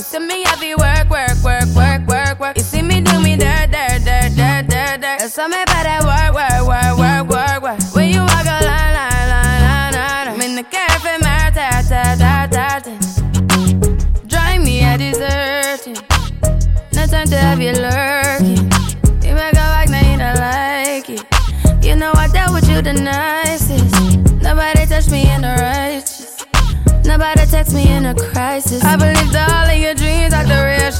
see me to work, work, work, work, work, work. You see me do me dirt, dirt, dirt, dirt, dirt, dirt. There's something about that work, work, work, work, work, work. When you walk a line, line, line, line, line. I'm in the cafe, my ta, ta, ta, ta, ta. Drive me a deserting. No time to have you lurking. You make a like, now you don't like it. You know I dealt with you the nicest. Nobody touched me in the righteous. Nobody text me in a crisis. I believe dreams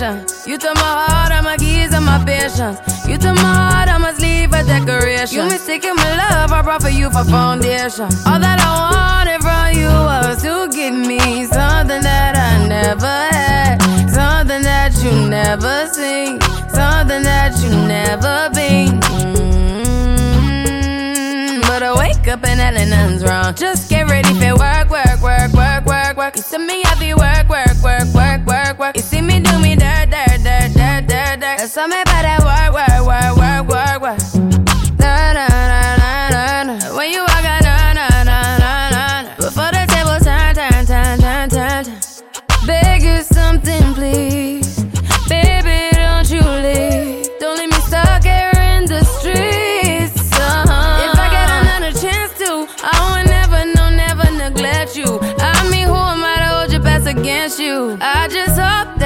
You took my heart, all my keys, and my patience. You took my heart, I must leave a decoration. You mistaken my love, I brought for you for foundation. All that I wanted from you was to give me something that I never had, something that you never seen, something that you never been. Mm, But I wake up and nothing's wrong. Just against you? I just hope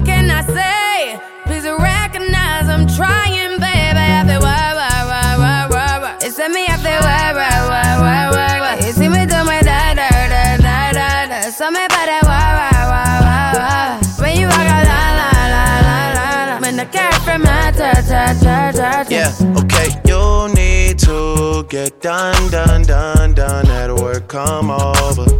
What can I say? Please recognize I'm trying, baby. I feel. It's me, I feel why, why, why, me my da, da, da, da, da, da. About that. When you walk out, la, la, la, la, la, la. When the. Yeah, okay, you need to get done, done, done, done. That work come over.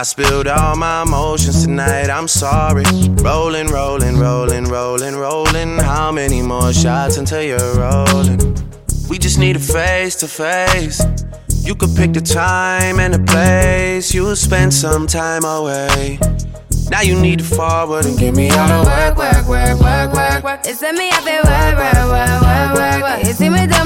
I spilled all my emotions tonight, I'm sorry. Rolling, rolling, rolling, rolling, rolling. How many more shots until you're rolling? We just need a face to face. You could pick the time and the place. You'll spend some time away. Now you need to forward and get me out of work, work, work, work, work, work. It's me, I feel work, work, work, work, work, work. You see me do